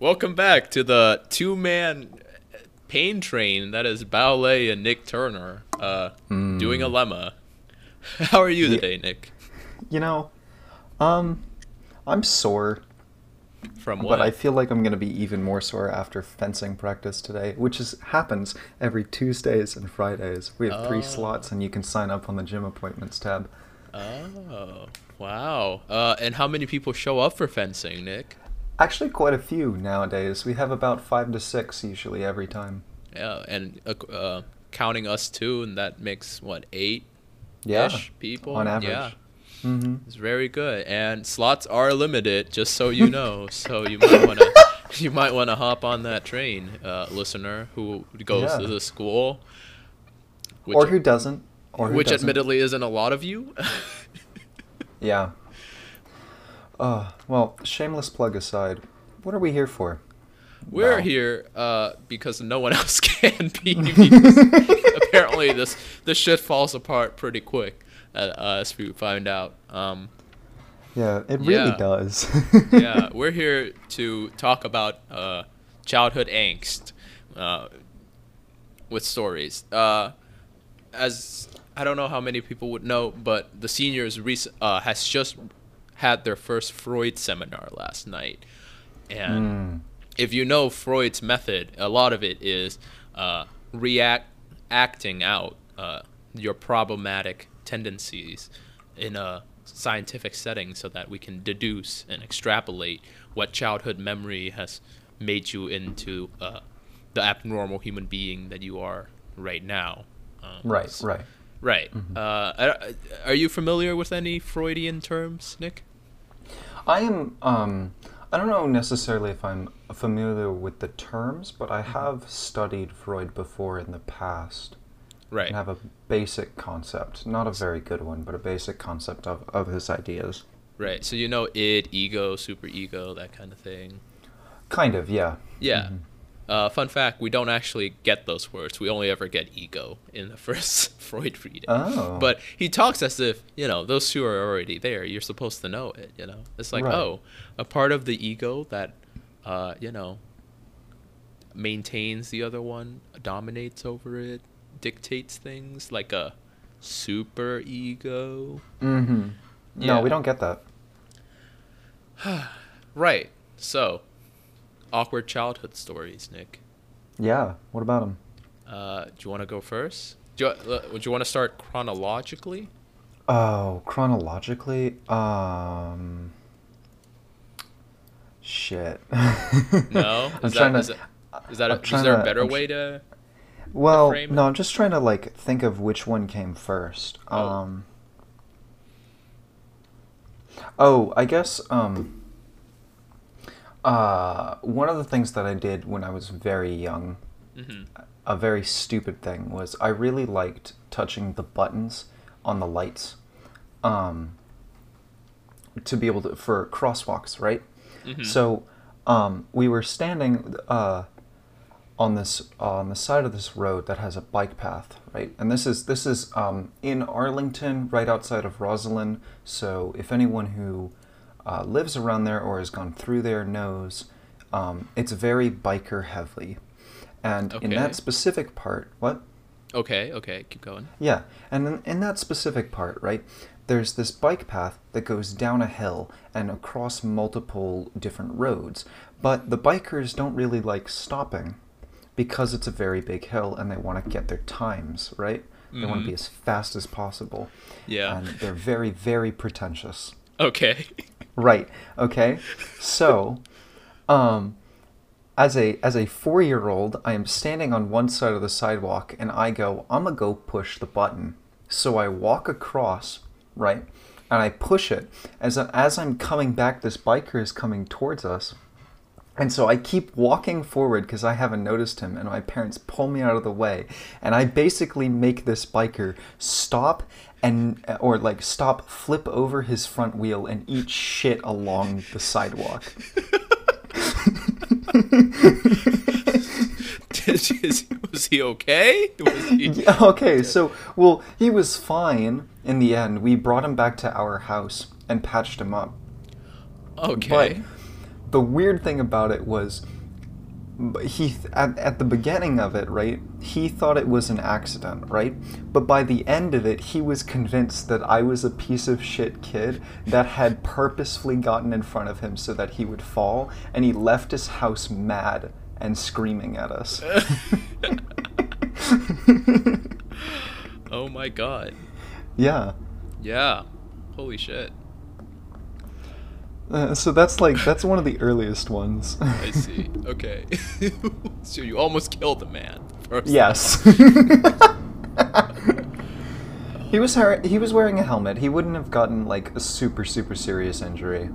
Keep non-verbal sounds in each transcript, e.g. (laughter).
Welcome back to the two man pain train that is Bao Lei and Nic Turner uh, doing a lemma. (laughs) How are you Hmm. Yeah. today, Nic? You know, um, I'm sore, From what? but I feel like I'm gonna be even more sore after fencing practice today, which is happens every Tuesdays and Fridays. We have Oh. three slots, and you can sign up on the gym appointments tab. Oh, wow. Uh, and how many people show up for fencing, Nic? Actually, quite a few nowadays. We have about five to six usually every time. Yeah, and uh, uh, counting us too, and that makes what eight Yeah, people on average. Yeah, hmm it's very good. And slots are limited, just so you know. (laughs) so you might want to (laughs) you might want to hop on that train, uh, listener who goes Yeah. to the school. Which, Or who doesn't? Or who which doesn't. admittedly isn't a lot of you. (laughs) Yeah. Uh, well, shameless plug aside, what are we here for? We're Wow. here uh, because no one (laughs) else can be. (laughs) apparently, this this shit falls apart pretty quick, uh, as we find out. Um, Yeah, it really Yeah. does. (laughs) yeah, we're here to talk about uh, childhood angst uh, with stories. Uh, as I don't know how many people would know, but the seniors rec- uh, has just had their first Freud seminar last night, and Mm. if you know Freud's method, a lot of it is uh, react acting out uh, your problematic tendencies in a scientific setting so that we can deduce and extrapolate what childhood memory has made you into uh, the abnormal human being that you are right now. Um, Right, s- right. Right. Uh, are- are you familiar with any Freudian terms, Nic? I am. Um, I don't know necessarily if I'm familiar with the terms, but Mm-hmm. I have studied Freud before in the past Right. and have a basic concept, not a very good one, but a basic concept of, of his ideas. Right. So you know id, ego, super ego, that kind of thing. Kind of, yeah. Yeah. Mhm. Uh, fun fact: we don't actually get those words. We only ever get ego in the (laughs) first Freud reading. Oh. But he talks as if you know those two are already there. You're supposed to know it. You know, it's like Right. oh, a part of the ego that, uh, you know, maintains the other one, dominates over it, dictates things like a super ego. Mm-hmm. Yeah. No, we don't get that. (sighs) Right. So, awkward childhood stories, Nic. Yeah. What about them? Uh, do you want to go first? Do you, uh, would you want to start chronologically? Oh, chronologically, um, shit. (laughs) No. I'm Is trying that, is to. that, is, that a, is there a better I'm way to? Well, frame no? I'm just trying to like think of which one came first. Oh. Um. Oh, I guess um. Uh, one of the things that I did when I was very young, hmm a very stupid thing, was I really liked touching the buttons on the lights, um. To be able to for crosswalks, right? hmm So, um, we were standing uh, on this on the side of this road that has a bike path, right? And this is this is um, in Arlington, right outside of Rosslyn. So, if anyone who uh, lives around there or has gone through there knows, um, it's very biker heavy. And in that specific part, what? Okay. Okay. Keep going. Yeah, and in, in that specific part, right, there's this bike path that goes down a hill and across multiple different roads. But the bikers don't really like stopping because it's a very big hill and they want to get their times, right? They want to be Mhm. as fast as possible. Yeah. And they're very, very pretentious. (laughs) Okay. Right. Okay. So, um, as a as a four year old, I am standing on one side of the sidewalk, and I go, I'm gonna go push the button. So I walk across, right, and I push it. As as I'm coming back, this biker is coming towards us. And so I keep walking forward because I haven't noticed him, and my parents pull me out of the way. And I basically make this biker stop and, uh, or like stop, flip over his front wheel, and eat shit along the sidewalk. Was he okay? Was he, (laughs) okay, so, well, he was fine in the end. We brought him back to our house and patched him up. okay. But the weird thing about it was b- he th- at, at the beginning of it right he thought it was an accident right but by the end of it he was convinced that i was a piece of shit kid that had purposefully gotten in front of him so that he would fall and he left his house mad and screaming at us (laughs) Oh my god. (laughs) yeah Yeah. Holy shit. Uh, so that's like that's one of the earliest ones (laughs) I see. Okay. (laughs) so you almost killed the man. First. Yes. (laughs) he was har- he was wearing a helmet. He wouldn't have gotten like a super super serious injury,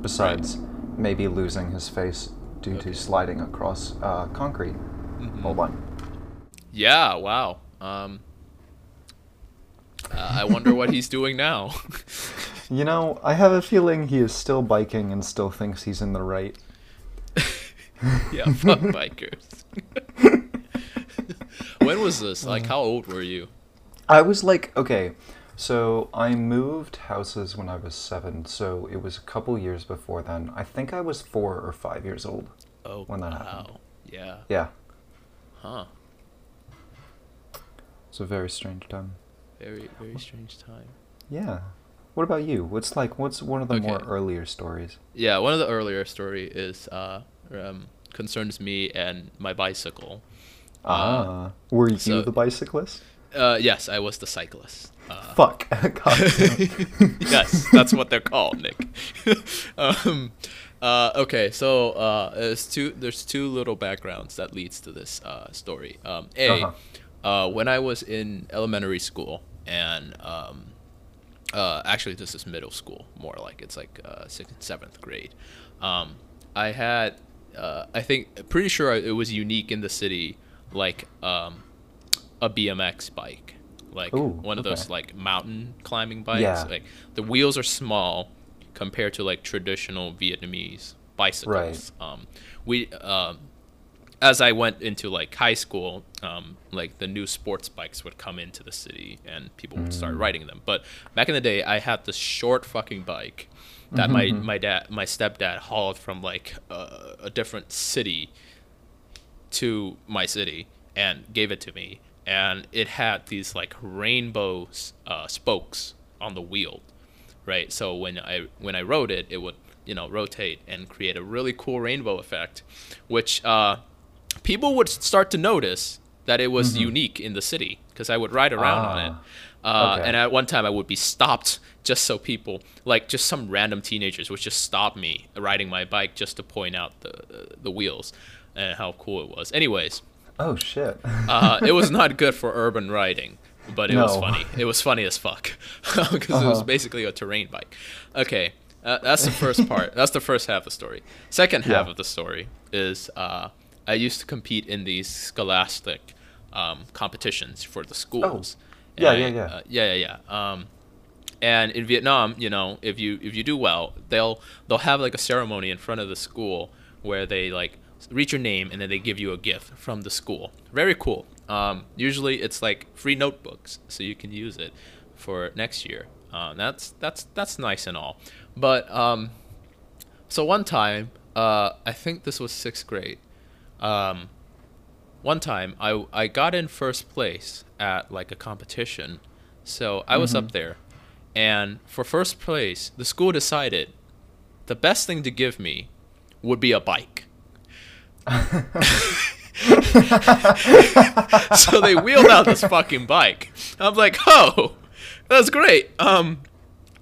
besides maybe losing his face due Okay. to sliding across uh, concrete. Mhm. Hold on. Yeah. Wow. Um. uh, I wonder what he's doing now. You know, I have a feeling he is still biking and still thinks he's in the right. (laughs) yeah. Fuck bikers. (laughs) when was this? Like, how old were you? I was like, okay, so I moved houses when I was seven, so it was a couple years before then. I think I was four or five years old. Oh. When that wow. happened. Yeah. Yeah, Huh. it's a very strange time. Very very strange time. Yeah. What about you? What's like what's one of the more earlier stories? Yeah, one of the earlier story is uh, um, concerns me and my bicycle. Ah. Were you so- the bicyclist? Uh, yes, I was the cyclist. Uh, Fuck. (laughs) (laughs) Yes, that's what they're called, Nic. (laughs) um, uh, okay, so uh, there's two. There's two little backgrounds that leads to this uh, story. Um, a, Uh-huh. uh, when I was in elementary school, and um, uh, actually this is middle school, more like it's like uh, sixth, seventh grade. Um, I had, uh, I think, pretty sure it was unique in the city, like um, a BMX bike, like Ooh, one of those like mountain climbing bikes. Yeah. Like the wheels are small compared to like traditional Vietnamese bicycles. Um, we um, as I went into like high school, um, like the new sports bikes would come into the city and people would start Mm. riding them. But back in the day, I had this short fucking bike that my Mhm. my dad my stepdad hauled from like uh, a different city to my city and gave it to me and it had these like rainbow uh, spokes on the wheel right so when i when i rode it it would you know rotate and create a really cool rainbow effect which uh, people would start to notice that it was Mhm. unique in the city because i would ride around on it Ah, uh, okay. and at one time i would be stopped just so people like just some random teenagers would just stop me riding my bike just to point out the the wheels and how cool it was anyways Oh shit. uh, it was not good for urban riding, but it was funny. It was funny as fuck (laughs) because it was Uh-huh. basically a terrain bike. Okay, uh, that's the first part. That's the first half of the story. Second half Yeah. of the story is uh, I used to compete in these scholastic um, competitions for the schools. Oh. Yeah, And yeah, yeah. uh, yeah, yeah, yeah. Um, and in Vietnam, you know, if you if you do well, they'll they'll have like a ceremony in front of the school where they like read your name and then they give you a gift from the school. Very cool. Um, usually it's like free notebooks, so you can use it for next year. Uh, that's that's that's nice and all, but um, so one time, uh, I think this was sixth grade. Um, one time I I got in first place at like a competition, so I was Mhm. up there, and for first place, the school decided the best thing to give me would be a bike. (laughs) so they wheeled out this fucking bike. I'm like, oh, that's great. Um,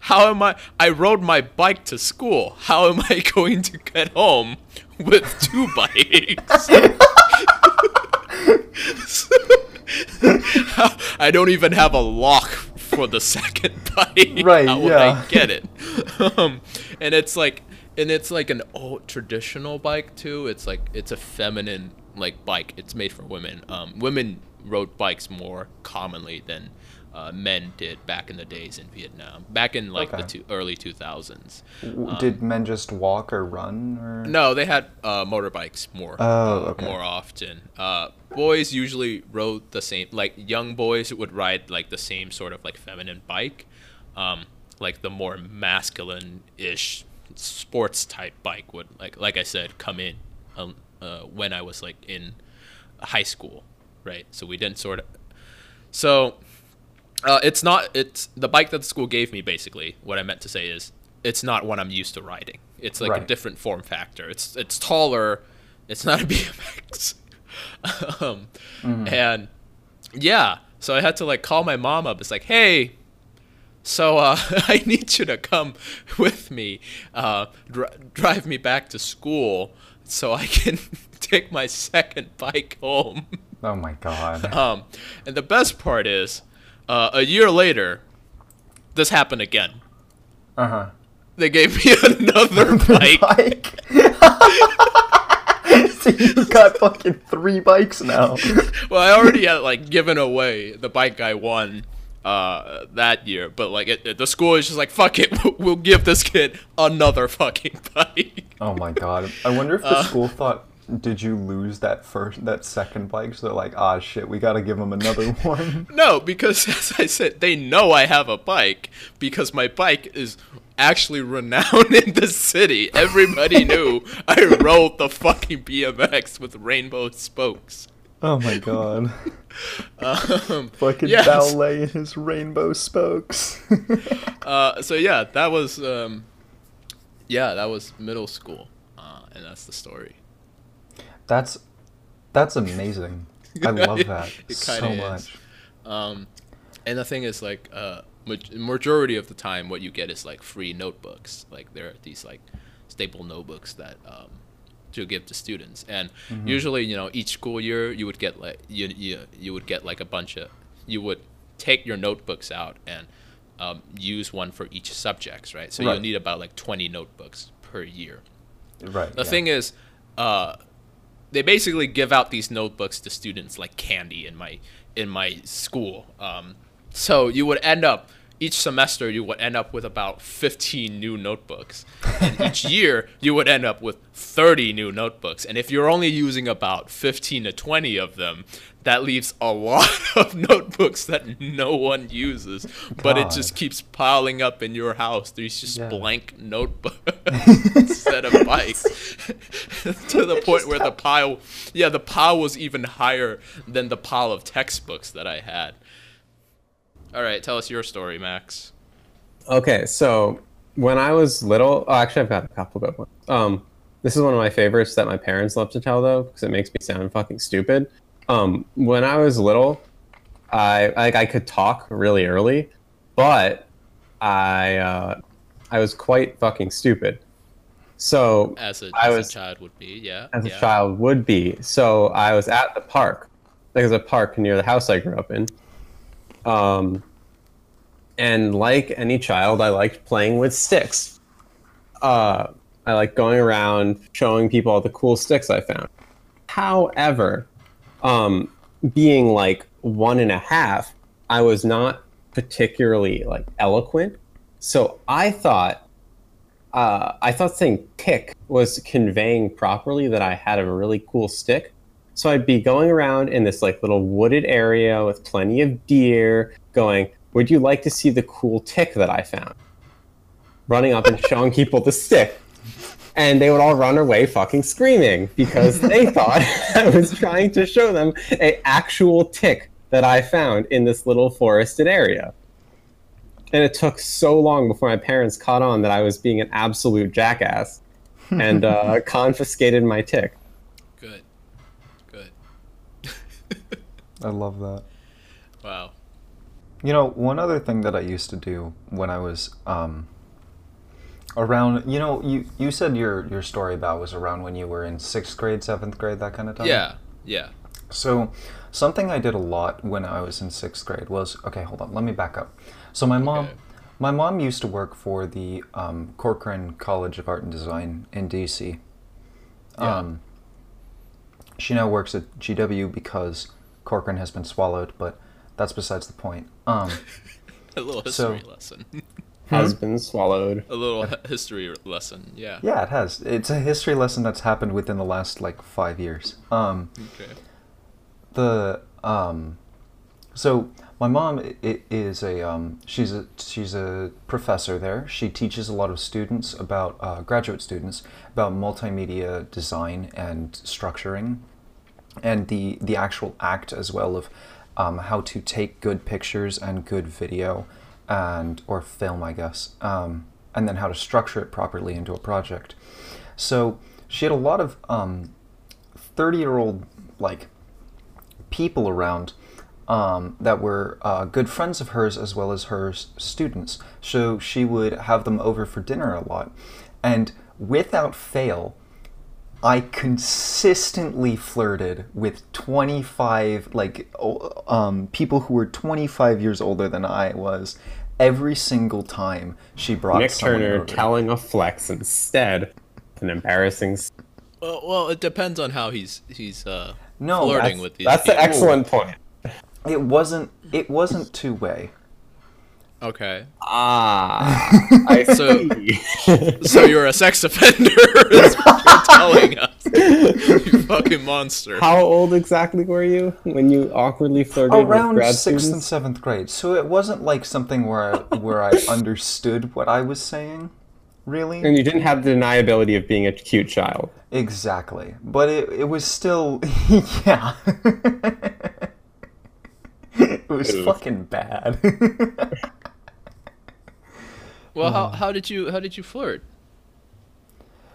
how am I? I rode my bike to school. How am I (laughs) going to get home with two bikes? (laughs) I don't even have a lock for the second bike. Right, How would yeah. I get it? Um, and it's like, and it's like an old traditional bike too. It's like it's a feminine like bike. It's made for women. Um, women rode bikes more commonly than uh, men did back in the days in Vietnam. Back in like the two, early two thousands. Um, Did men just walk or run or? No, they had uh, motorbikes more. Oh, uh. More often. Uh, boys usually rode the same. Like young boys would ride like the same sort of like feminine bike, um, like the more masculine-ish sports type bike would like like I said come in um, uh, when I was like in high school, right? So we didn't sort of. So uh, it's not it's the bike that the school gave me basically. What I meant to say is it's not what I'm used to riding. It's like a different form factor. It's it's taller. It's not a (laughs) BMX. um, And yeah, so I had to like call my mom up. It's like, hey, so uh, (laughs) I need you to come with me, uh, dr- drive me back to school, so I can (laughs) take my second bike home. Oh my god. Um, and the best part is, uh, a year later, this happened again. Uh huh. They gave me (laughs) another (laughs) bike. Bike. (laughs) so you got fucking three bikes now. well, I already had like given away the bike I won uh, that year, but like it, it- the school is just like, fuck it, we'll give this kid another fucking bike. Oh my god. I wonder if the school thought, did you lose that first, that second bike? So they're like, ah, shit, we gotta give him another (laughs) one. No, because (laughs) as I said, they know I have a bike because my bike is actually renowned (laughs) in the city. Everybody knew I rode the fucking BMX with rainbow spokes. Oh my god. Um, Fucking yes. Bao Lei in his rainbow spokes. Uh, so yeah, that was um, yeah, that was middle school, uh, and that's the story. That's that's amazing. (laughs) I love that so is. much. Um, and the thing is, like, uh, majority of the time, what you get is like free notebooks. Like there are these like staple notebooks that um, to give to students, and usually, you know, each school year you would get like you you you would get like a bunch of you would take your notebooks out and um, use one for each subjects, right? So Right. you'll need about like twenty notebooks per year. Right. The yeah. thing is, uh, they basically give out these notebooks to students like candy in my in my school. Um, so you would end up each semester you would end up with about 15 new notebooks. And each (laughs) year you would end up with 30 new notebooks. And if you're only using about 15 to 20 of them that leaves a (laughs) lot of notebooks that no one uses. But it just keeps piling up in your house there's just Yeah. blank notebooks (laughs) instead of bikes to the point where the pile yeah the pile was even higher than the pile of textbooks that i had all right tell us your story max Okay, so when I was little, oh, actually, I've got a couple good ones. Um, this is one of my favorites that my parents love to tell though, because it makes me sound fucking stupid. Um, when I was little, I like I could talk really early, but I uh, I was quite fucking stupid. So as a, I as was- a child would be yeah as a child would be. So I was at the park. There's a park near the house I grew up in. Um, and like any child, I liked playing with sticks. Uh, I like going around showing people all the cool sticks I found. However, um, being like one and a half, I was not particularly like eloquent. So I thought uh, I thought saying tick was conveying properly that I had a really cool stick. So I'd be going around in this like little wooded area with plenty of deer, going, "Would you like to see the cool tick that I found?" Running up and showing people the stick, and they would all run away fucking screaming because they (laughs) thought (laughs) I was trying to show them a actual tick that I found in this little forested area. And it took so long before my parents caught on that I was being an absolute jackass and (laughs) uh, confiscated my tick. I love that. wow You know, one other thing that I used to do when I was um, around, you know, you you said your your story about was around when you were in sixth grade, seventh grade, that kind of time. yeah yeah So, something I did a lot when I was in sixth grade was okay. Hold on, let me back up. So my mom, Okay. my mom used to work for the um, Corcoran College of Art and Design in DC. Yeah. Um, she now works at GW because Corcoran has been swallowed, but that's besides the point. Um, (laughs) a little So- history lesson Has been swallowed. a little history lesson yeah yeah, it has. It's a history lesson that's happened within the last like five years. Um, okay the um So my mom i- i- is a um, she's a she's a professor there. She teaches a lot of students about uh, graduate students about multimedia design and structuring, and the the actual act as well of um, how to take good pictures and good video, and or film, I guess, um, and then how to structure it properly into a project. So she had a lot of um, thirty year old like people around um, that were uh, good friends of hers as well as her students. So she would have them over for dinner a lot. And without fail, I consistently flirted with 25, like, um, people who were 25 years older than I was. Every single time she brought Nic someone Turner over. telling a flex instead. An embarrassing. Well, well, it depends on how he's he's uh, No, flirting with these. that's an excellent point. It wasn't. It wasn't two way. Okay, Ah, I So- see. so you're a sex offender. (laughs) is what you're telling us. you fucking monster. How old exactly were you when you awkwardly flirted with around grad sixth and seventh grade. So it wasn't like something where I, where I understood what I was saying, really. And you didn't have the deniability of being a cute child. Exactly, but it it was still (laughs) yeah. (laughs) it was Oof. fucking bad. Well, how, how did you how did you flirt?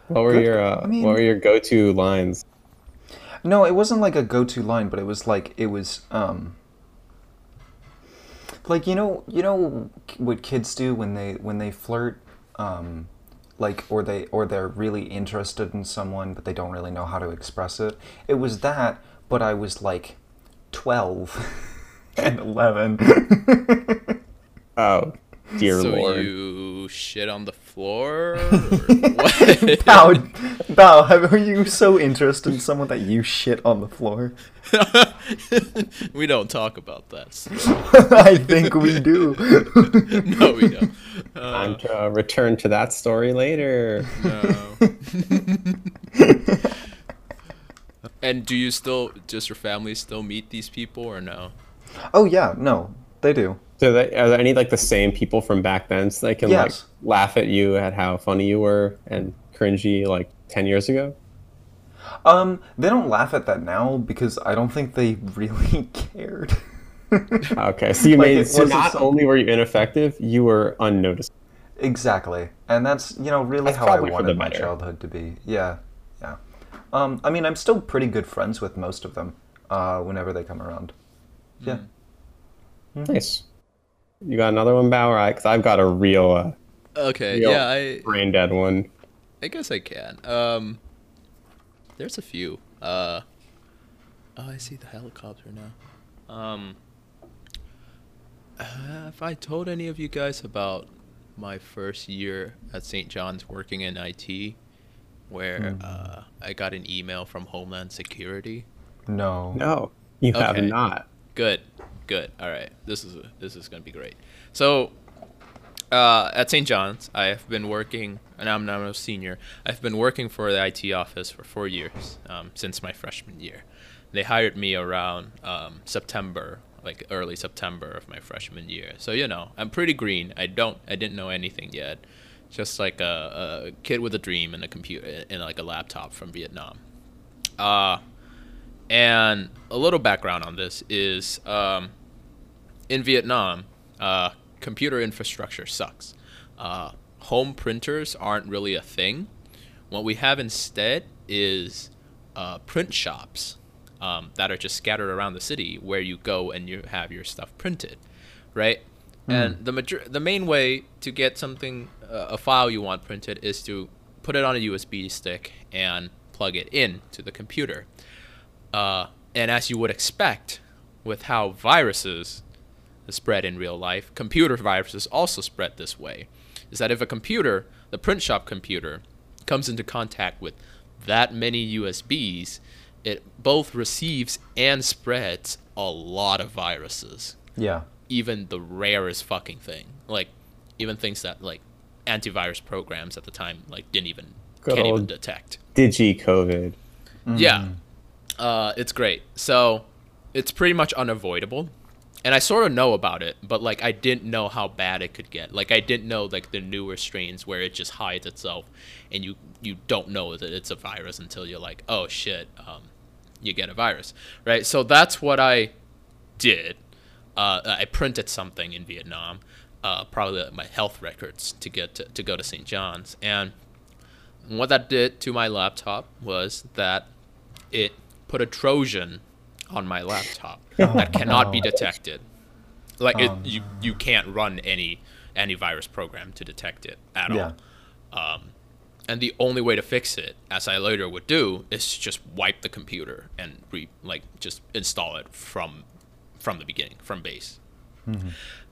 What were Good- your uh, I mean- What were your go-to lines? no, it wasn't like a go-to line, but it was like it was um like you know you know what kids do when they when they flirt um like or they or they're really interested in someone but they don't really know how to express it. It was that, but I was like 12 (laughs) and 11. (laughs) Oh, dear so lord! you shit on the floor? (laughs) Or? Bao, Bao, have- are you so interested in someone that you shit on the floor? (laughs) we don't talk about that. (laughs) I think we do. No, we don't. Uh, Time to uh, return to that story later. no. and do you still, just your family, still meet these people or no? oh yeah, no, they do. So, that, are there any like the same people from back then, so they can Yes. like laugh at you at how funny you were and cringy like ten years ago? Um, they don't laugh at that now because I don't think they really (laughs) cared. (laughs) Okay, so you Like, made it so wasn't not some- only were you ineffective, you were unnoticed. exactly, and that's you know really That's how I probably for the wanted my childhood to be. Yeah, yeah. Um, I mean, I'm still pretty good friends with most of them. Uh, whenever they come around. Yeah. Nice. You got another one, Bauer? Because I've got a real uh, Okay, Real yeah, I, brain dead one. I guess I can. Um, there's a few. Uh, oh, I see the helicopter now. Um, if I told any of you guys about my first year at St. John's working in IT, where uh, I got an email from Homeland Security. No. No, you have not. Good, good. All right, this is this is gonna be great. So, uh, at St. John's, I have been working, and I'm now a senior. I've been working for the IT office for four years um, since my freshman year. They hired me around um, September, like early September of my freshman year. So you know, I'm pretty green. I don't, I didn't know anything yet. Just like a, a kid with a dream and a computer and like a laptop from Vietnam. Uh, and a little background on this is um, in Vietnam, uh, computer infrastructure sucks. Uh, home printers aren't really a thing. What we have instead is uh, print shops um, that are just scattered around the city where you go and you have your stuff printed, right? And the major- the main way to get something, uh, a file you want printed, is to put it on a USB stick and plug it in to the computer. Uh, and as you would expect, with how viruses spread in real life, computer viruses also spread this way. Is that if a computer, the print shop computer, comes into contact with that many USBs, it both receives and spreads a lot of viruses. Yeah. Even the rarest fucking thing. Like, even things that, like, antivirus programs at the time, like, didn't even, Good can't even detect. Digi COVID. Yeah. Uh, it's great. So it's pretty much unavoidable. And I sort of know about it, but like I didn't know how bad it could get. Like I didn't know like the newer strains where it just hides itself, and you you don't know that it's a virus until you're like, oh shit, um, you get a virus, right? So that's what I did. Uh, I printed something in Vietnam, uh, probably my health records to get to, to go to St. John's, and what that did to my laptop was that it put a Trojan on my laptop (laughs) that cannot be detected. Like it, you, you can't run any antivirus program to detect it at Yeah. all. Um, and the only way to fix it, as I later would do, is to just wipe the computer and re like just install it from from the beginning, from base.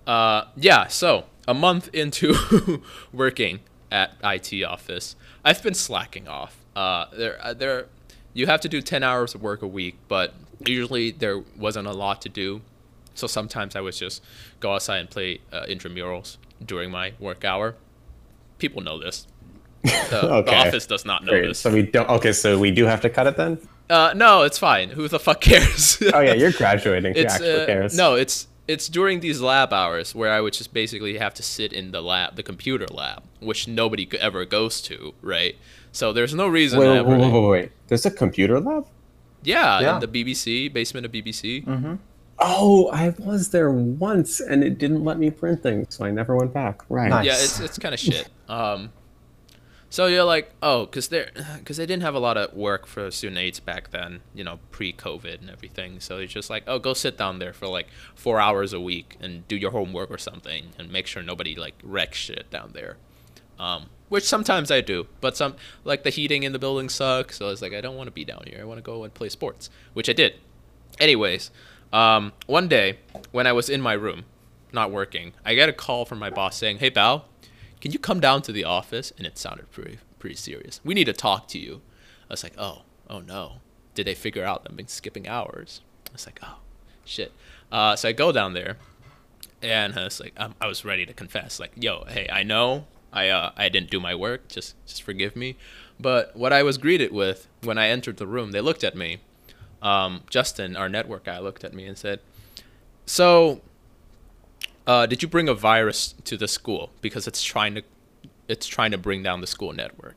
Uh, yeah, so a month (laughs) into (laughs) working at IT office, I've been slacking off. Uh, there, uh, there, you have to do ten hours of work a week, but usually there wasn't a lot to do. So sometimes I would just go outside and play uh, intramurals during my work hour. People know this. The, (laughs) the office does not know Great. this. So we don't. Okay, so we do have to cut it then. Uh, no, it's fine. Who the fuck cares? (laughs) Oh yeah, you're (laughs) graduating. Who it's actually uh, cares? no, it's it's during these lab hours where I would just basically have to sit in the lab, the computer lab, which nobody ever goes to, right? So there's no reason. Wait, wait, wait, wait, wait. There's a computer lab. Yeah, Yeah. in the BBC basement of BBC. Mm. Oh, I was there once, and it didn't let me print things, so I never went back. Right. Nice. Yeah, it's it's kind of shit. Um, so you're like, oh, because they because they didn't have a lot of work for student aides back then, you know, pre-COVID and everything. So it's just like, oh, go sit down there for like four hours a week and do your homework or something, and make sure nobody like wrecks shit down there. Um, which sometimes I do, but some like the heating in the building sucks. So I was like I don't want to be down here. I want to go and play sports, which I did. Anyways, um, one day when I was in my room, not working, I get a call from my boss saying, "Hey, Bao, can you come down to the office?" And it sounded pretty pretty serious. We need to talk to you. I was like, "Oh, oh no! Did they figure out I've been skipping hours?" I was like, "Oh, shit." Uh, so I go down there, and I was like, um, I was ready to confess, like, "Yo, hey, I know I uh, I didn't do my work. Just just forgive me." But what I was greeted with when I entered the room, they looked at me. Um, Justin, our network guy, looked at me and said, "So, uh, did you bring a virus to the school because it's trying to it's trying to bring down the school network?"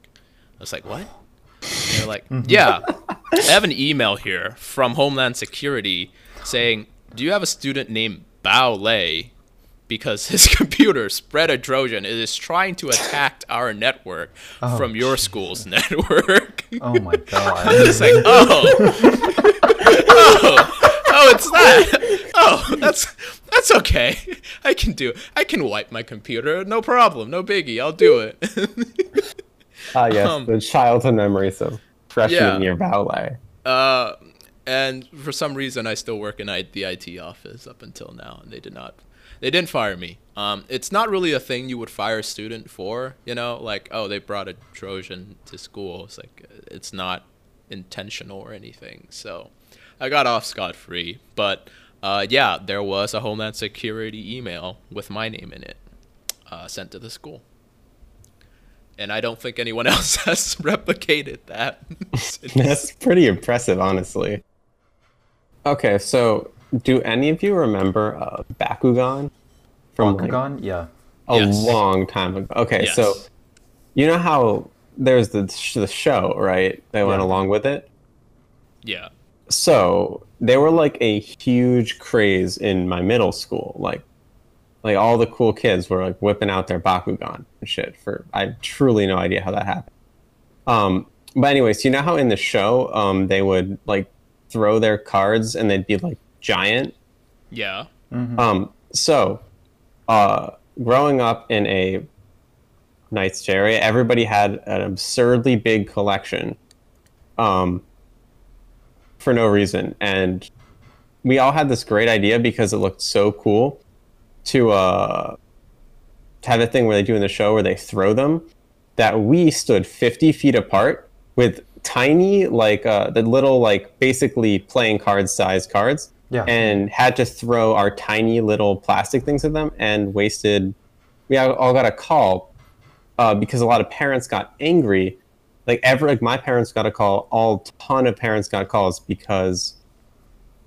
I was like, "What?" They're like, "Yeah, I have an email here from Homeland Security saying, "Do you have a student named Bao Lei?" Because (laughs) his computer spread a Trojan. It is trying to attack our network from your school's (laughs) network. Oh my (laughs) god. It's like, oh, oh, oh, it's that. Oh, that's that's okay. I can do. It. I can wipe my computer. No problem. No biggie. I'll do it. Ah, yes, Um, the childhood memories of freshman Yeah. year Bao Lei. uh, and for some reason, I still work in I- the IT office up until now, and they did not. They didn't fire me. Um, it's not really a thing you would fire a student for. You know, like oh, they brought a Trojan to school. It's like it's not intentional or anything. So I got off scot free. But uh, yeah, there was a Homeland Security email with my name in it uh, sent to the school. And I don't think anyone (laughs) else has replicated that. (laughs) That's pretty impressive, honestly. Okay, so do any of you remember uh, Bakugan? From like, Bakugan? Yeah. a Yes. long time ago. Okay, Yes. so you know how there's the sh- the show, right? That went along with it. yeah. So they were like a huge craze in my middle school. Like, like all the cool kids were like whipping out their Bakugan and shit. For I have truly no idea how that happened. Um, but anyways, you know how in the show, um, they would like throw their cards and they'd be like giant. Yeah. Um, so, uh, growing up in a Knight's area, everybody had an absurdly big collection, um, for no reason, and we all had this great idea because it looked so cool to uh, to have a thing where they do in the show where they throw them. That we stood fifty feet apart with tiny, like uh, the little, like basically playing card size cards Yeah. and had to throw our tiny little plastic things at them and wasted we all got a call uh, because a lot of parents got angry like ever like my parents got a call all ton of parents got calls because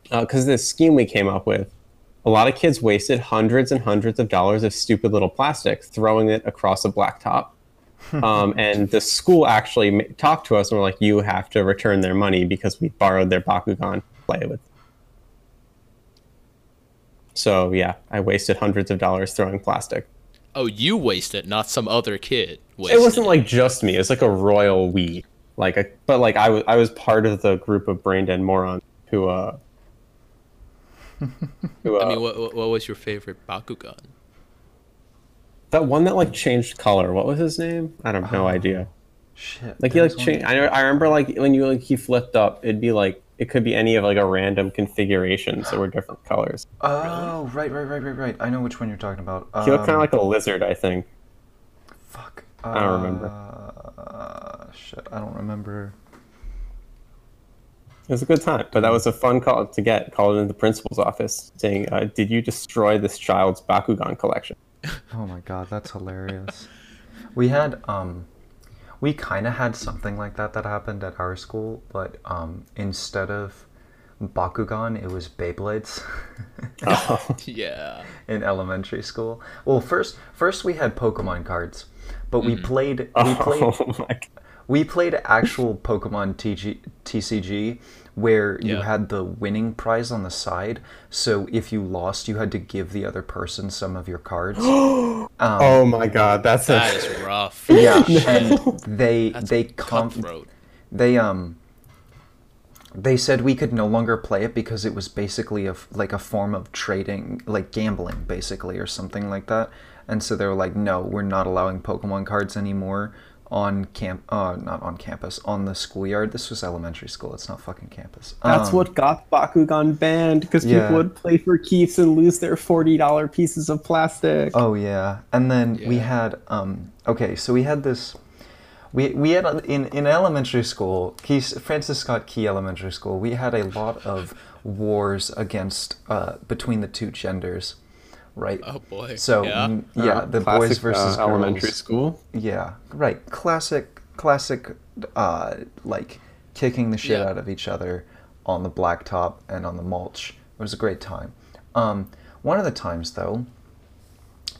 because this scheme we came up with a lot of kids wasted hundreds and hundreds of dollars of stupid little plastic throwing it across a blacktop. um, and the school actually talked to us and were like, "You have to return their money because we borrowed their Bakugan to play with." So yeah, I wasted hundreds of dollars throwing plastic. Oh, you wasted, not some other kid. Wasted It wasn't like just me. It's like a royal we. Like, a, but like I was, I was part of the group of brain dead morons who, uh, (laughs) who, uh, I mean, what, what what was your favorite Bakugan? that one that like changed color. What was his name? I don't have no idea. Shit. Like he like was changed. I, I remember like when you like he flipped up, it'd be like it could be any of like a random configuration, so we're different colors. Oh, right, right, right, right, right. I know which one you're talking about. He looked kind Um, of like a lizard, I think. Fuck. I don't remember. Uh, shit, I don't remember. It was a good time, but that was a fun call to get. Called into the principal's office, saying, uh, "Did you destroy this child's Bakugan collection?" (laughs) Oh my god, that's hilarious. we had um we kind of had something like that that happened at our school, but um instead of Bakugan, it was Beyblades (laughs) Oh. (laughs) Yeah. in elementary school. Well, first first we had Pokemon cards, but we played we (laughs) played oh my god. We played actual Pokemon TG, TCG where you had the winning prize on the side. So if you lost, you had to give the other person some of your cards. (gasps) Oh my god, that's That a, is rough. (laughs) yeah, and they That's they com- cutthroat. they um they said we could no longer play it because it was basically a f- like a form of trading like gambling basically or something like that and so they were like no we're not allowing pokemon cards anymore on camp uh not on campus on the schoolyard this was elementary school it's not fucking campus that's Um, what got Bakugan banned because Yeah. people would play for keeps and lose their forty dollar pieces of plastic. Oh yeah, and then we had um okay, so we had this. We, we had in in elementary school, Key, Francis Scott Key Elementary School. We had a lot of wars against uh, between the two genders, right? Oh boy. So yeah. mm, yeah, Uh, the boys versus uh, elementary school. Yeah, right. Classic, classic, uh, like kicking the shit Yeah. out of each other on the blacktop and on the mulch. It was a great time. Um, one of the times, though,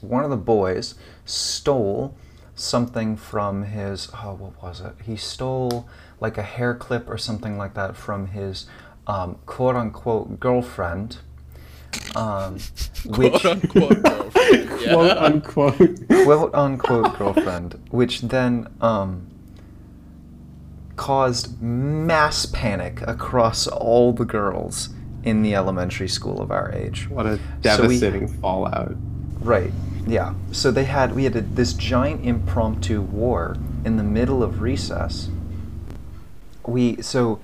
one of the boys stole something from his. Oh, what was it? He stole like a hair clip or something like that from his um, quote unquote girlfriend. Um, which Quote unquote girlfriend. (laughs) Yeah. Quote unquote. quote unquote girlfriend, which then um, caused mass panic across all the girls in the elementary school of our age. what a So we- devastating fallout. Right. Yeah. So they had we had a, this giant impromptu war in the middle of recess. We so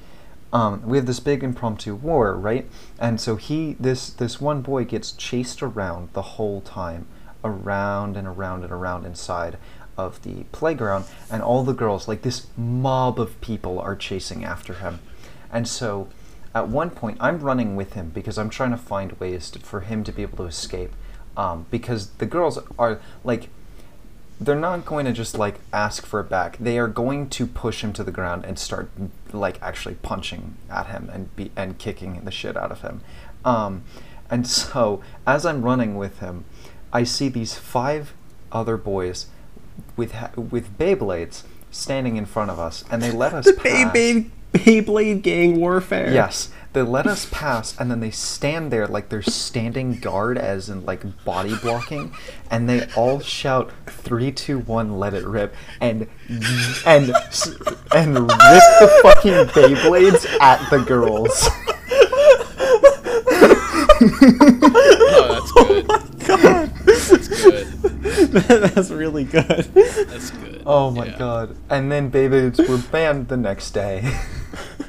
um, we have this big impromptu war, right? And so he this this one boy gets chased around the whole time, around and around and around inside of the playground, and all the girls like this mob of people are chasing after him, and so. At one point, I'm running with him because I'm trying to find ways to, for him to be able to escape um, because the girls are like they're not going to just like ask for it back they are going to push him to the ground and start like actually punching at him and be and kicking the shit out of him um, and so as i'm running with him i see these five other boys with ha- with beyblades standing in front of us and they let us pass. Beyblade, Beyblade gang warfare. Yes, they let us pass, and then they stand there like they're standing guard, as in like body blocking, and they all shout three, two, one, let it rip, and and and rip the fucking Beyblades at the girls. (laughs) Oh, that's oh good. Oh my God. That's good. (laughs) That's really good. That's good. Oh my Yeah. god! And then Beyblades were banned the next day. (laughs)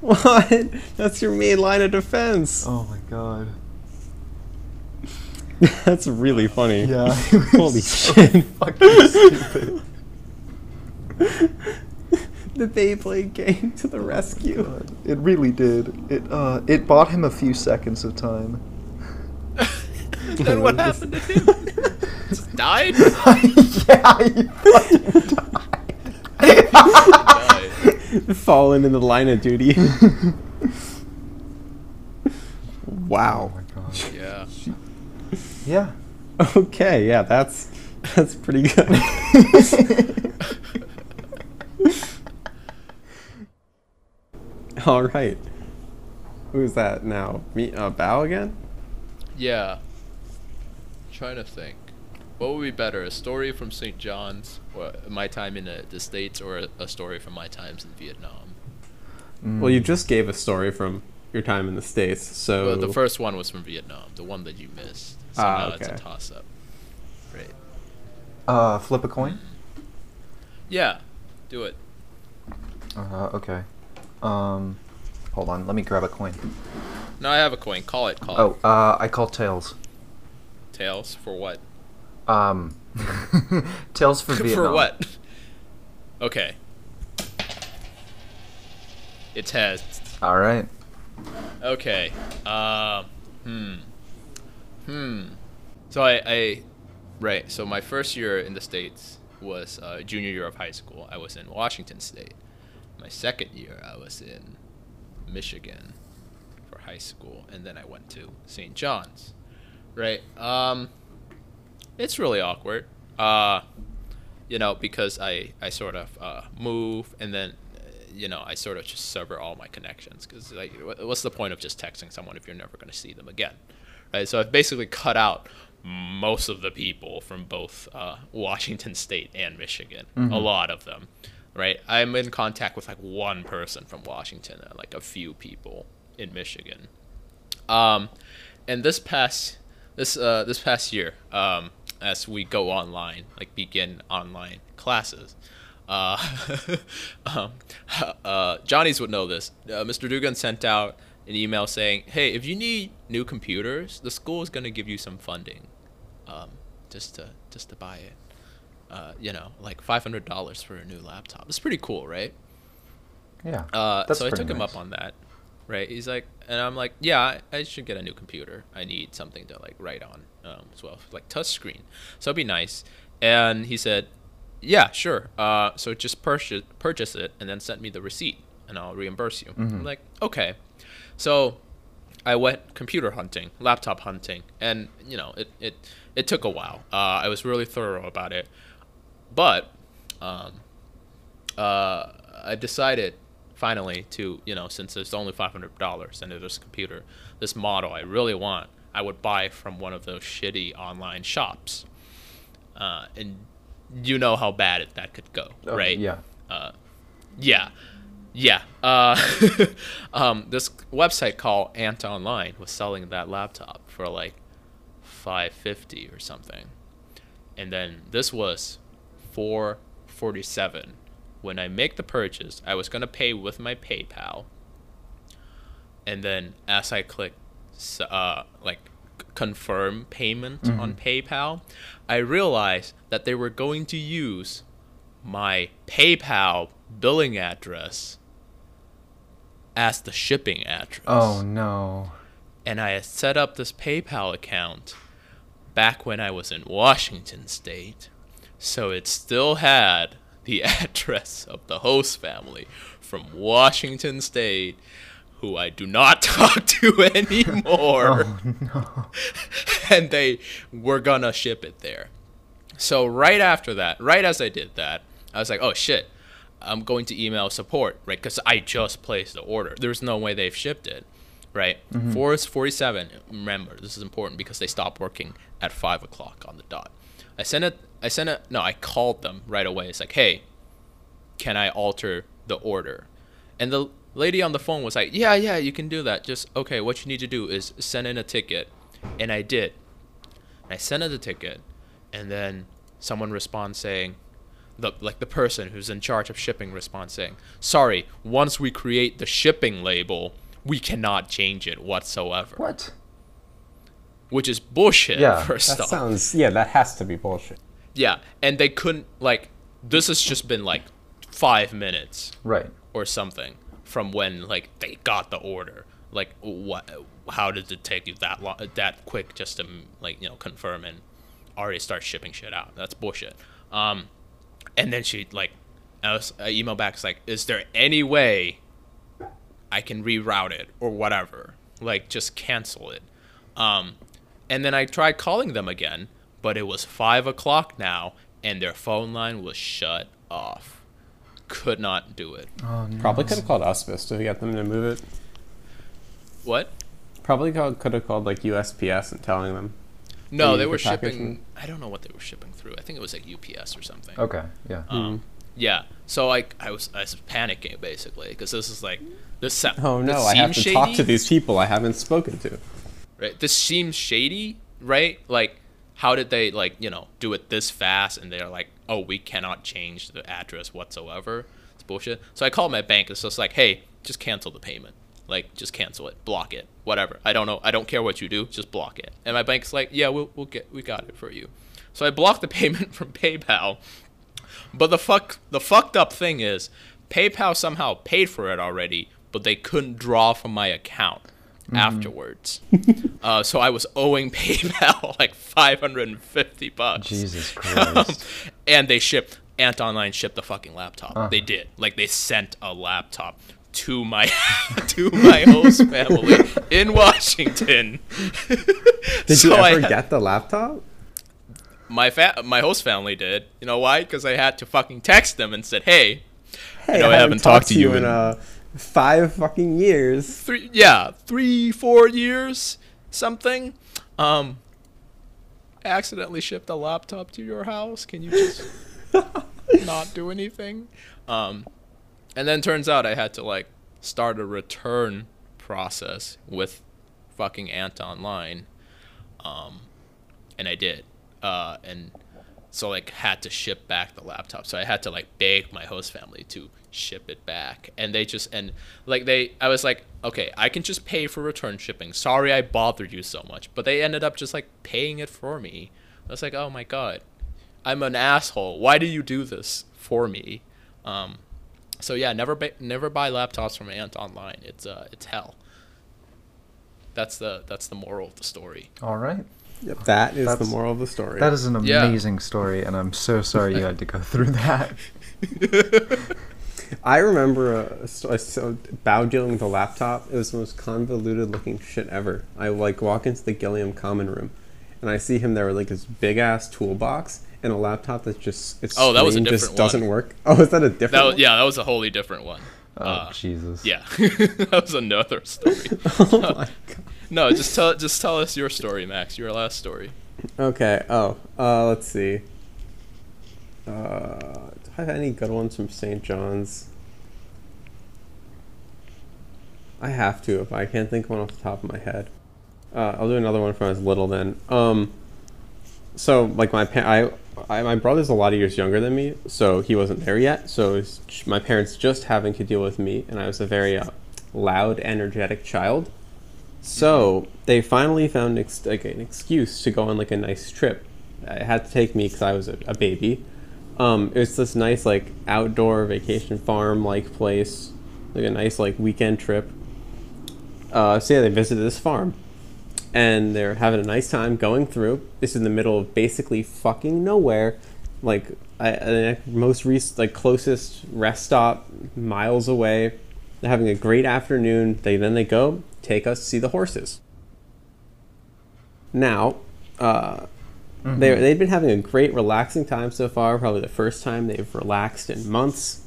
(laughs) what? That's your main line of defense. oh my god! (laughs) That's really funny. Yeah. (laughs) Holy shit. Fucking stupid. the Beyblade gang to the rescue. God, It really did. It uh, it bought him a few seconds of time. then what happened to him? Just died? yeah, he fucking died. Died. (laughs) Fallen in the line of duty. (laughs) Wow. Oh my gosh. (laughs) Yeah. Yeah. Okay, yeah, that's that's pretty good. All right. Who's that now? Me, uh, Bao again? Yeah. trying to think. What would be better, a story from St. John's, or my time in the, the States, or a, a story from my times in Vietnam? Well, you just gave a story from your time in the states, so Well, the first one was from Vietnam, the one that you missed. So Ah, now it's a okay. toss up. Right. Uh, flip a coin. Yeah, do it. Uh, okay. Um, hold on. Let me grab a coin. No, I have a coin. Call it. Call Oh, it. uh, I call tails. Tails for what? Um, (laughs) tails for Vietnam. for what? Okay. It's has. All right. Okay. Um. hmm. Hmm. So I, I, right. So my first year in the states was uh, junior year of high school. I was in Washington State. My second year, I was in Michigan for high school, and then I went to St. John's. Right. Um. It's really awkward. Uh. You know, because I I sort of uh, move and then uh, you know I sort of just sever all my connections because like what's the point of just texting someone if you're never going to see them again, right? So I've basically cut out most of the people from both uh, Washington State and Michigan, a lot of them, right? I'm in contact with like one person from Washington and like a few people in Michigan. Um, and this past this uh, this past year, um, as we go online, like begin online classes, uh, (laughs) um, uh, Johnny's would know this. Uh, Mr. Dugan sent out an email saying, "Hey, if you need new computers, the school is going to give you some funding, um, just to just to buy it. Uh, you know, like five hundred dollars for a new laptop. It's pretty cool, right?" Yeah. Uh, so I took him up on that, right? He's like, and I'm like, yeah, I, should get a new computer. I need something to like write on um, as well, like touch screen. So it'd be nice. And he said, yeah, sure. Uh, so just purchase purchase it and then send me the receipt and I'll reimburse you. Mm-hmm. I'm like, okay. So I went computer hunting, laptop hunting, and you know, it it it took a while. Uh, I was really thorough about it, but um, uh, I decided finally to you know since it's only five hundred dollars and it's this computer, this model I really want, I would buy from one of those shitty online shops, uh, and you know how bad it, that could go, Oh, right? Yeah. Uh, yeah, yeah. Uh, (laughs) um, this website called Ant Online was selling that laptop for like five fifty or something, and then this was four forty seven. When I make the purchase, I was gonna pay with my PayPal, and then as I click, uh, like confirm payment on PayPal, I realized that they were going to use my PayPal billing address as the shipping address. Oh no. And I had set up this PayPal account back when I was in Washington State. So it still had the (laughs) address of the host family from Washington State, who I do not (laughs) talk to anymore. Oh no. (laughs) and they were gonna ship it there. So right after that, right as I did that, I was like, "Oh shit, I'm going to email support, right? Because I just placed the order. There's no way they've shipped it, right? Mm-hmm. Four is 47. Remember, this is important because they stopped working at five o'clock on the dot. I sent it. I sent it. No, I called them right away. It's like, "Hey, can I alter the order?" And the lady on the phone was like, "Yeah, yeah, you can do that. Just okay. What you need to do is send in a ticket." And I did. I sent in the ticket, and then someone responds saying, the like the person who's in charge of shipping responds saying, "Sorry, once we create the shipping label, we cannot change it whatsoever." What? Which is bullshit. Yeah, (laughs) first That off. sounds yeah, that has to be bullshit. yeah, and they couldn't like. This has just been like five minutes Right. or something from when like they got the order. Like what? How did it take you that long, that quick just to like you know confirm and already start shipping shit out? That's bullshit. Um, and then she like, I, was, I emailed back. It's like, is there any way I can reroute it or whatever? Like, just cancel it. Um, and then I tried calling them again, but it was five o'clock now, and their phone line was shut off. Could not do it. Oh, no. Probably could have called USPS to get them to move it. What? Probably called, could have called like USPS and telling them. No, they were the package shipping. I don't know what they were shipping through. I think it was like UPS or something. Okay, yeah. Um, yeah. So like I was I was panicking basically because this is like this. sa- Oh this no, I have seems to talk to these people I haven't spoken to. Right. This seems shady, right? Like, how did they like you know do it this fast? And they're like, oh, we cannot change the address whatsoever. It's bullshit. So I called my bank. It's just like, hey, just cancel the payment. Like, just cancel it, block it, whatever. I don't know. I don't care what you do. Just block it. And my bank's like, yeah, we'll we'll get we got it for you. So I blocked the (laughs) payment from PayPal. But the fuck the fucked up thing is, PayPal somehow paid for it already, but they couldn't draw from my account afterwards. (laughs) uh, so I was owing PayPal (laughs) like 550 bucks. Jesus (laughs) Christ. and they shipped Ant Online shipped the fucking laptop. Uh-huh. They did. Like they sent a laptop to my to my host family in Washington. Did So you I ever had- get the laptop? my fa- my host family did. You know why? Because I had to fucking text them and said, "Hey, Hey, know I haven't talked to you in in- uh, five fucking years. three yeah three four years something. Um accidentally shipped a laptop to your house. Can you just (laughs) not do anything? Um and then turns out i had to like start a return process with fucking ant online. Um and i did. Uh and so like had to ship back the laptop. So i had to like beg my host family to ship it back. And they just and like they i was like okay i can just pay for return shipping. Sorry i bothered you so much. But they ended up just like paying it for me. I was like oh my god. I'm an asshole. Why do you do this for me? Um so yeah never buy, never buy laptops from ant online. It's uh it's hell. That's the that's the moral of the story. All right. That is the moral of the story. That is an Yeah. amazing story, and I'm so sorry you had to go through that. (laughs) I remember a, a sto- a Bao dealing with a laptop. It was the most convoluted looking shit ever. I like walk into the Gilliam common room, and I see him there with like this big ass toolbox and a laptop that's just its Oh, that was a screen just different doesn't one. work. (laughs) Oh, is that a different? that was, one? yeah that was a wholly different one Oh, Uh, Jesus. yeah (laughs) that was another story oh my god. No just tell just tell us your story max your last story Okay. Oh, uh, let's see. Uh, do I have any good ones from St. John's? I have to, if I can't think of one off the top of my head. Uh, I'll do another one from I was little then. Um, so like my pa- I, I my brother's a lot of years younger than me, so he wasn't there yet. So was my parents just having to deal with me, and I was a very uh, loud, energetic child. So they finally found ex- like an excuse to go on like a nice trip. It had to take me because I was a, a baby. Um, it was this nice like outdoor vacation farm like place, like a nice like weekend trip. Uh, so yeah, they visited this farm, and they're having a nice time going through. This is in the middle of basically fucking nowhere, like I, the most recent like closest rest stop miles away. They're having a great afternoon. They then they go take us to see the horses. Now, uh, they they'd been having a great relaxing time so far. Probably the first time they've relaxed in months.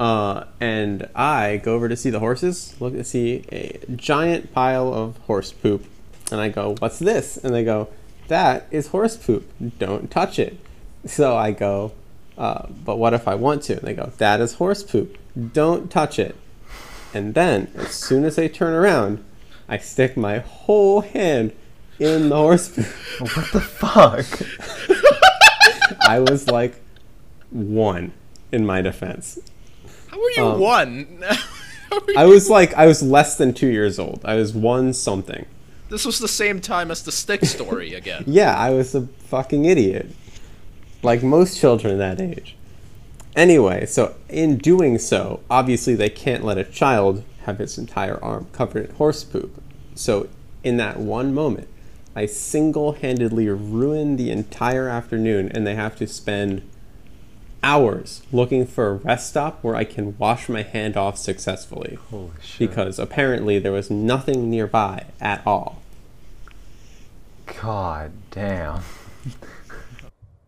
Uh, and I go over to see the horses. Look to see a giant pile of horse poop, and I go, "What's this?" And they go, "That is horse poop. Don't touch it." So I go, uh, "But what if I want to?" And they go, "That is horse poop. Don't touch it." And then, as soon as they turn around, I stick my whole hand in the horse poop. (laughs) What the fuck? I was like one in my defense. how were you Um, one How (laughs) were I you- was like, I was less than two years old. I was one something. this was the same time as the stick story again (laughs) Yeah, I was a fucking idiot. Like most children that age. Anyway, so in doing so, obviously they can't let a child have its entire arm covered in horse poop. So in that one moment, I single handedly ruined the entire afternoon and they have to spend hours looking for a rest stop where I can wash my hand off successfully. Holy shit. Because apparently there was nothing nearby at all. God damn.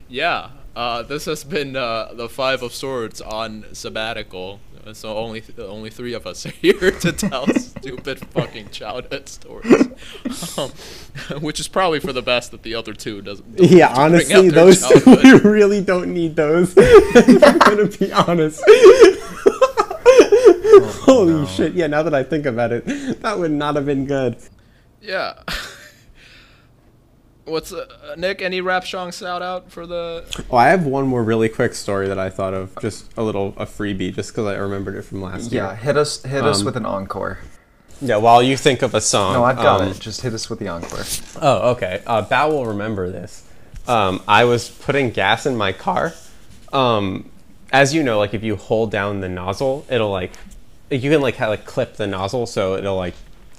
Yeah, uh, this has been uh, the Five of Swords on sabbatical. So only only three of us are (laughs) here to tell (laughs) stupid fucking childhood stories, um, (laughs) which is probably for the best that the other two doesn't. don't Yeah, have to bring honestly, those childhood. you really don't need those. If I'm gonna be honest. Holy no. shit! Yeah, now that I think about it, that would not have been good. Yeah. What's uh, Nic? Any rap song shout out for the? Oh, I have one more really quick story that I thought of, just a little a freebie, just because I remembered it from last Yeah, year. hit us hit us Um, with an encore. Yeah, while you think of a song. No, I've got um, it. Just hit us with the encore. Oh, okay. Uh, Bao will remember this. Um, I was putting gas in my car. Um, as you know, like if you hold down the nozzle, it'll like you can like have, like clip the nozzle, so it'll like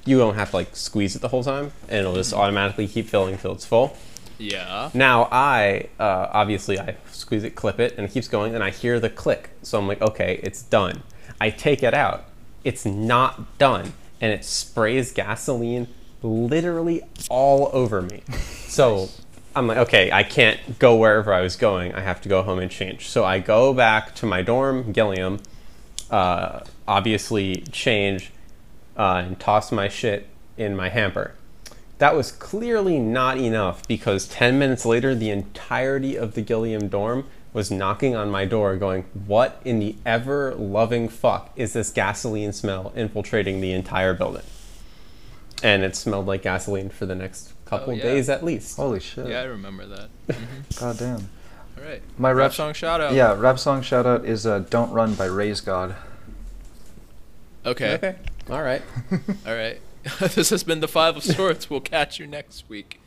you don't have to like squeeze it the whole time, and it'll just automatically keep filling till it's full. Yeah. Now I uh, obviously I squeeze it, clip it, and it keeps going, and I hear the click. So I'm like, okay, it's done. I take it out. It's not done, and it sprays gasoline literally all over me. (laughs) So I'm like, okay, I can't go wherever I was going. I have to go home and change. So I go back to my dorm, Gilliam. Uh, obviously, change uh, and toss my shit in my hamper. That was clearly not enough because 10 minutes later, the entirety of the Gilliam dorm was knocking on my door, going, What in the ever loving fuck is this gasoline smell infiltrating the entire building? And it smelled like gasoline for the next couple Oh, yeah. days at least. Holy shit. Yeah, I remember that. (laughs) God damn. All right. My rap rap song shout out. Yeah, rap song shout out is uh, Don't Run by Raise God. Okay. Okay. All right. (laughs) All right. (laughs) this has been the Five of Swords. We'll catch you next week.